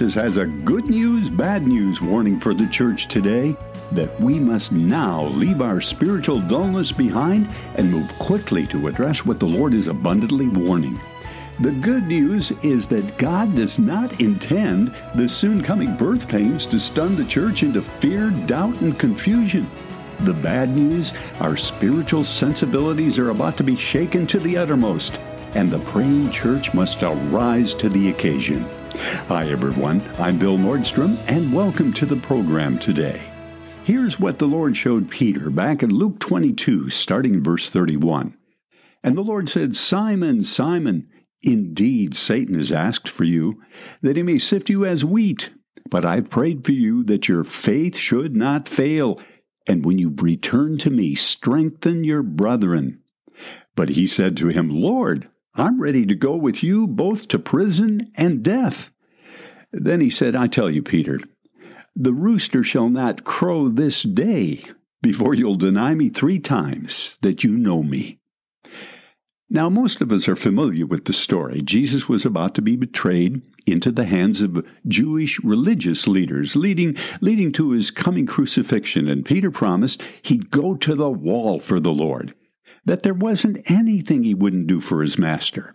Jesus has a good news, bad news warning for the church today that we must now leave our spiritual dullness behind and move quickly to address what the Lord is abundantly warning. The good news is that God does not intend the soon coming birth pains to stun the church into fear, doubt, and confusion. The bad news our spiritual sensibilities are about to be shaken to the uttermost, and the praying church must arise to the occasion. Hi, everyone. I'm Bill Nordstrom, and welcome to the program today. Here's what the Lord showed Peter back in Luke 22, starting verse 31. And the Lord said, Simon, Simon, Indeed, Satan has asked for you, that he may sift you as wheat. But I've prayed for you that your faith should not fail, and when you return to me, strengthen your brethren. But he said to him, Lord, I'm ready to go with you both to prison and death. Then he said, I tell you, Peter, the rooster shall not crow this day before you'll deny me three times that you know me. Now, most of us are familiar with the story. Jesus was about to be betrayed into the hands of Jewish religious leaders, leading, leading to his coming crucifixion, and Peter promised he'd go to the wall for the Lord, that there wasn't anything he wouldn't do for his master.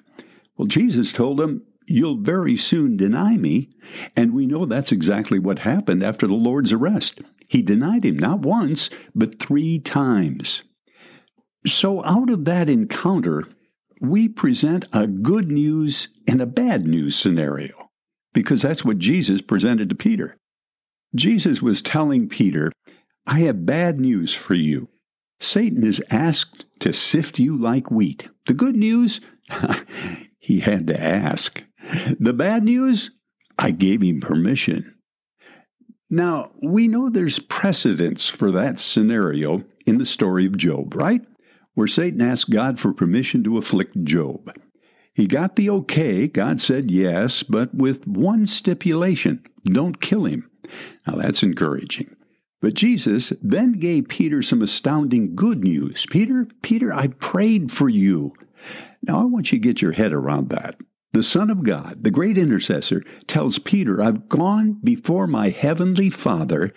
Well, Jesus told him, You'll very soon deny me. And we know that's exactly what happened after the Lord's arrest. He denied him not once, but three times. So, out of that encounter, we present a good news and a bad news scenario because that's what Jesus presented to Peter. Jesus was telling Peter, I have bad news for you. Satan is asked to sift you like wheat. The good news, he had to ask. The bad news, I gave him permission. Now, we know there's precedence for that scenario in the story of Job, right? where Satan asked God for permission to afflict Job. He got the okay, God said yes, but with one stipulation don't kill him. Now that's encouraging. But Jesus then gave Peter some astounding good news. Peter, Peter, I prayed for you. Now I want you to get your head around that. The Son of God, the great intercessor, tells Peter, I've gone before my heavenly Father,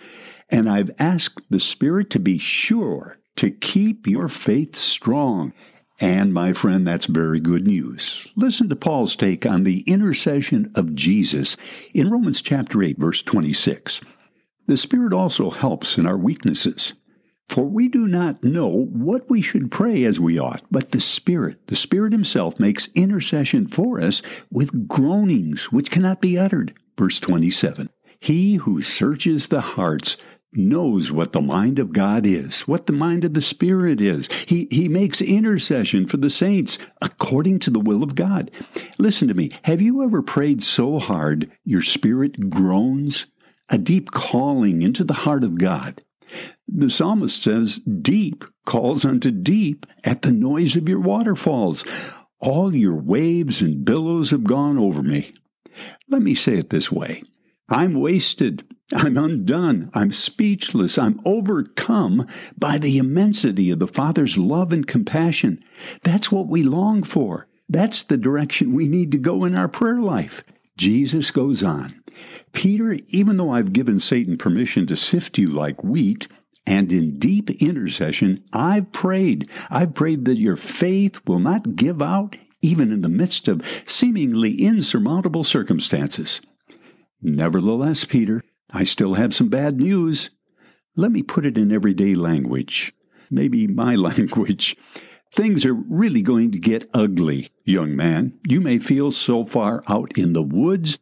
and I've asked the Spirit to be sure to keep your faith strong. And, my friend, that's very good news. Listen to Paul's take on the intercession of Jesus in Romans chapter 8, verse 26. The Spirit also helps in our weaknesses. For we do not know what we should pray as we ought, but the Spirit, the Spirit Himself, makes intercession for us with groanings which cannot be uttered. Verse 27. He who searches the hearts knows what the mind of God is, what the mind of the Spirit is. He, he makes intercession for the saints according to the will of God. Listen to me. Have you ever prayed so hard your spirit groans? A deep calling into the heart of God. The psalmist says, Deep calls unto deep at the noise of your waterfalls. All your waves and billows have gone over me. Let me say it this way I'm wasted. I'm undone. I'm speechless. I'm overcome by the immensity of the Father's love and compassion. That's what we long for. That's the direction we need to go in our prayer life. Jesus goes on. Peter, even though I've given Satan permission to sift you like wheat, and in deep intercession, I've prayed. I've prayed that your faith will not give out, even in the midst of seemingly insurmountable circumstances. Nevertheless, Peter, I still have some bad news. Let me put it in everyday language, maybe my language. Things are really going to get ugly, young man. You may feel so far out in the woods,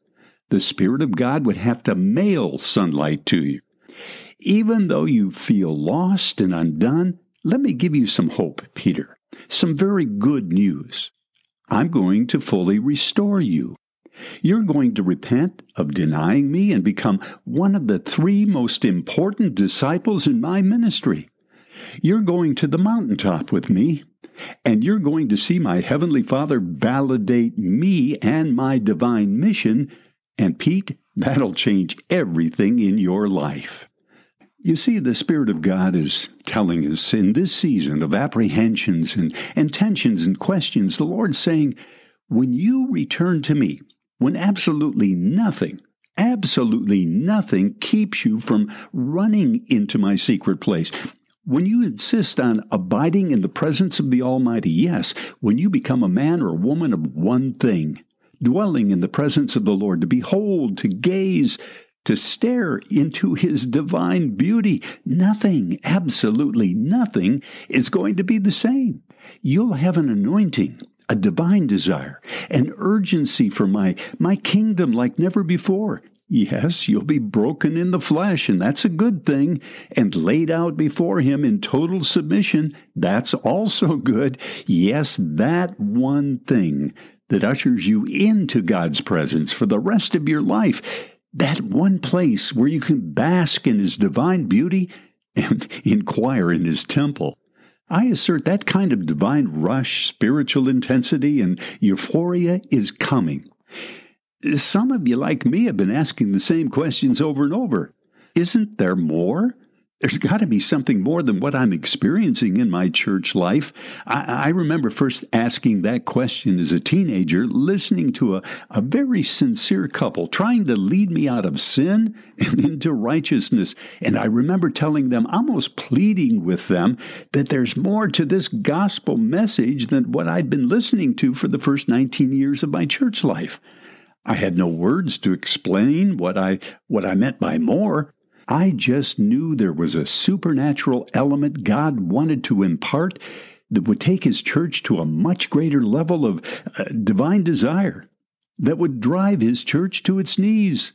the Spirit of God would have to mail sunlight to you. Even though you feel lost and undone, let me give you some hope, Peter. Some very good news. I'm going to fully restore you. You're going to repent of denying me and become one of the three most important disciples in my ministry. You're going to the mountaintop with me, and you're going to see my Heavenly Father validate me and my divine mission. And Pete, that'll change everything in your life. You see, the Spirit of God is telling us in this season of apprehensions and, and tensions and questions, the Lord's saying, When you return to me, when absolutely nothing, Absolutely nothing keeps you from running into my secret place. When you insist on abiding in the presence of the Almighty, yes, when you become a man or woman of one thing, dwelling in the presence of the Lord, to behold, to gaze, to stare into His divine beauty, nothing, absolutely nothing, is going to be the same. You'll have an anointing, a divine desire, an urgency for my, my kingdom like never before. Yes, you'll be broken in the flesh, and that's a good thing, and laid out before Him in total submission. That's also good. Yes, that one thing that ushers you into God's presence for the rest of your life, that one place where you can bask in His divine beauty and inquire in His temple. I assert that kind of divine rush, spiritual intensity, and euphoria is coming. Some of you, like me, have been asking the same questions over and over. Isn't there more? There's got to be something more than what I'm experiencing in my church life. I, I, remember first asking that question as a teenager, listening to a, a very sincere couple trying to lead me out of sin and into righteousness. And I remember telling them, almost pleading with them, that there's more to this gospel message than what I'd been listening to for the first 19 years of my church life. I had no words to explain what I what I meant by more. I just knew there was a supernatural element God wanted to impart that would take his church to a much greater level of uh, divine desire, that would drive his church to its knees.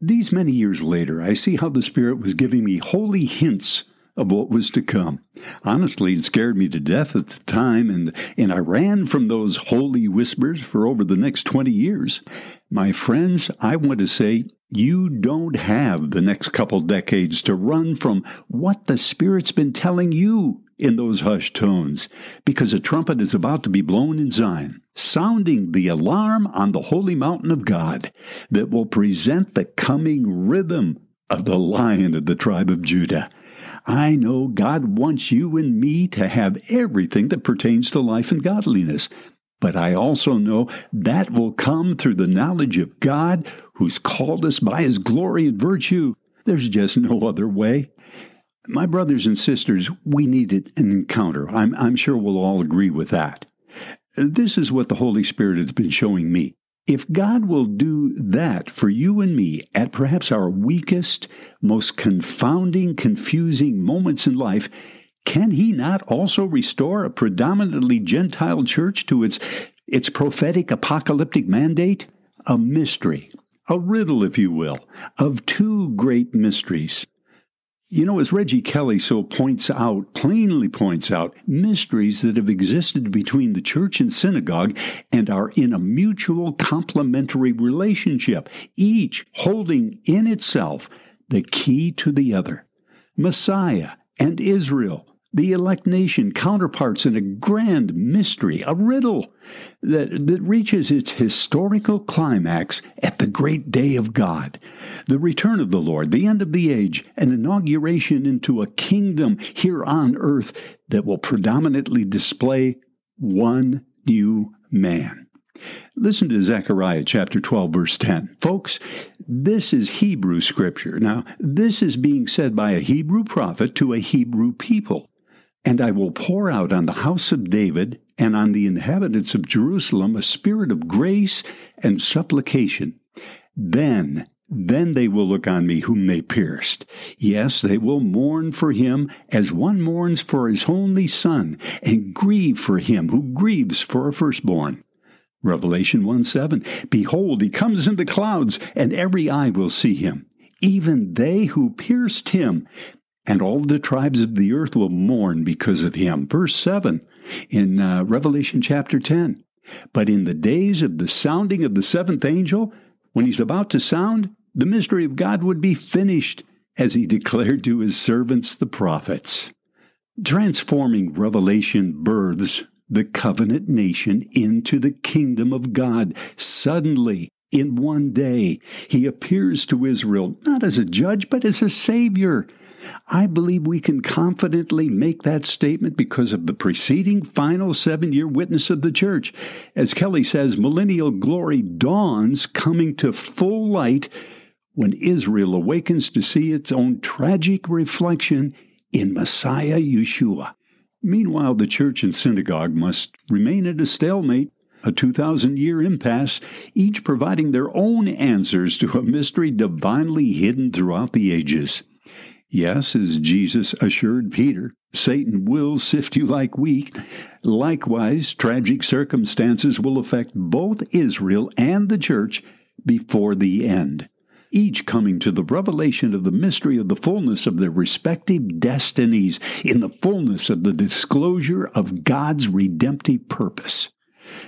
These many years later, I see how the Spirit was giving me holy hints of what was to come. Honestly, it scared me to death at the time, and, and I ran from those holy whispers for over the next 20 years. My friends, I want to say you don't have the next couple decades to run from what the Spirit's been telling you in those hushed tones, because a trumpet is about to be blown in Zion, sounding the alarm on the holy mountain of God that will present the coming rhythm of the lion of the tribe of Judah. I know God wants you and me to have everything that pertains to life and godliness. But I also know that will come through the knowledge of God who's called us by his glory and virtue. There's just no other way. My brothers and sisters, we needed an encounter. I'm, I'm sure we'll all agree with that. This is what the Holy Spirit has been showing me. If God will do that for you and me at perhaps our weakest, most confounding, confusing moments in life, can He not also restore a predominantly Gentile church to its, its prophetic apocalyptic mandate? A mystery, a riddle, if you will, of two great mysteries you know, as Reggie Kelly so points out, plainly points out, mysteries that have existed between the church and synagogue and are in a mutual complementary relationship, each holding in itself the key to the other. Messiah and Israel, the elect nation counterparts in a grand mystery, a riddle that, that reaches its historical climax at the great day of God, the return of the Lord, the end of the age, an inauguration into a kingdom here on earth that will predominantly display one new man. Listen to Zechariah chapter 12, verse 10. Folks, this is Hebrew scripture. Now, this is being said by a Hebrew prophet to a Hebrew people. And I will pour out on the house of David and on the inhabitants of Jerusalem a spirit of grace and supplication. Then, then they will look on me whom they pierced. Yes, they will mourn for him as one mourns for his only son, and grieve for him who grieves for a firstborn. Revelation 1 7. Behold, he comes in the clouds, and every eye will see him, even they who pierced him, and all the tribes of the earth will mourn because of him. Verse 7 in uh, Revelation chapter 10. But in the days of the sounding of the seventh angel, when he's about to sound, the mystery of God would be finished, as he declared to his servants the prophets. Transforming Revelation births the covenant nation into the kingdom of God. Suddenly, in one day, he appears to Israel not as a judge, but as a savior. I believe we can confidently make that statement because of the preceding final seven year witness of the church. As Kelly says, millennial glory dawns coming to full light when Israel awakens to see its own tragic reflection in Messiah Yeshua. Meanwhile, the church and synagogue must remain at a stalemate, a 2,000 year impasse, each providing their own answers to a mystery divinely hidden throughout the ages. Yes, as Jesus assured Peter, Satan will sift you like wheat. Likewise, tragic circumstances will affect both Israel and the church before the end, each coming to the revelation of the mystery of the fullness of their respective destinies in the fullness of the disclosure of God's redemptive purpose.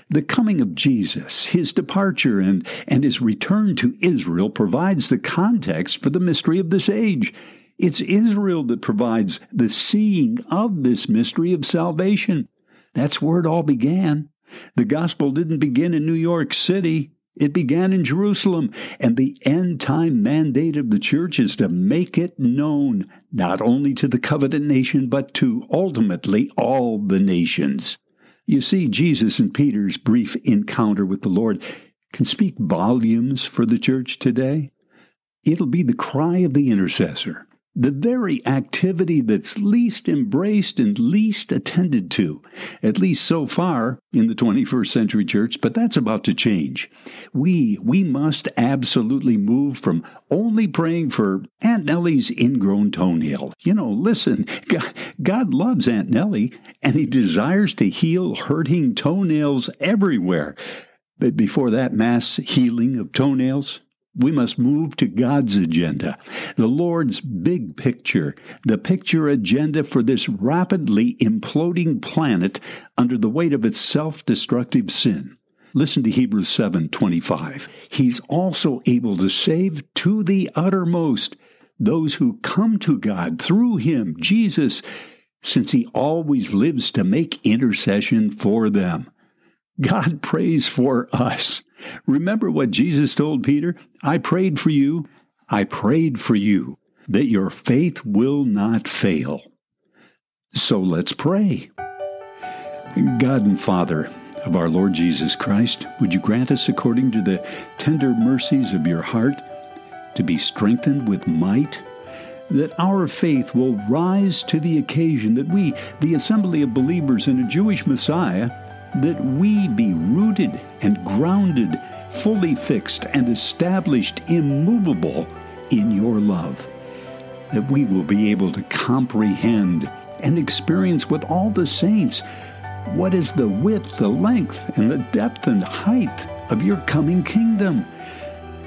The coming of Jesus, his departure, and, and his return to Israel provides the context for the mystery of this age. It's Israel that provides the seeing of this mystery of salvation. That's where it all began. The gospel didn't begin in New York City. It began in Jerusalem, and the end time mandate of the church is to make it known, not only to the covenant nation, but to ultimately all the nations. You see, Jesus and Peter's brief encounter with the Lord can speak volumes for the church today. It'll be the cry of the intercessor the very activity that's least embraced and least attended to, at least so far in the 21st century church, but that's about to change. We, we must absolutely move from only praying for Aunt Nellie's ingrown toenail. You know, listen, God, God loves Aunt Nellie and he desires to heal hurting toenails everywhere. But before that mass healing of toenails, we must move to God's agenda, the Lord's big picture, the picture agenda for this rapidly imploding planet under the weight of its self-destructive sin. Listen to Hebrews 7:25. He's also able to save to the uttermost those who come to God through him, Jesus, since he always lives to make intercession for them. God prays for us. Remember what Jesus told Peter? I prayed for you. I prayed for you that your faith will not fail. So let's pray. God and Father of our Lord Jesus Christ, would you grant us, according to the tender mercies of your heart, to be strengthened with might, that our faith will rise to the occasion that we, the assembly of believers in a Jewish Messiah, that we be rooted and grounded, fully fixed and established, immovable in your love, that we will be able to comprehend and experience with all the saints what is the width, the length, and the depth and height of your coming kingdom.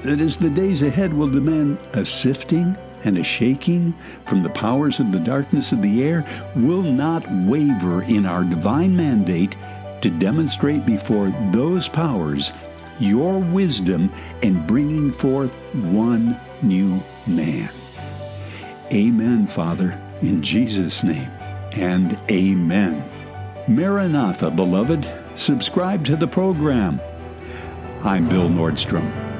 That as the days ahead will demand a sifting and a shaking from the powers of the darkness of the air, will not waver in our divine mandate to demonstrate before those powers your wisdom in bringing forth one new man. Amen, Father, in Jesus' name, and amen. Maranatha, beloved, subscribe to the program. I'm Bill Nordstrom.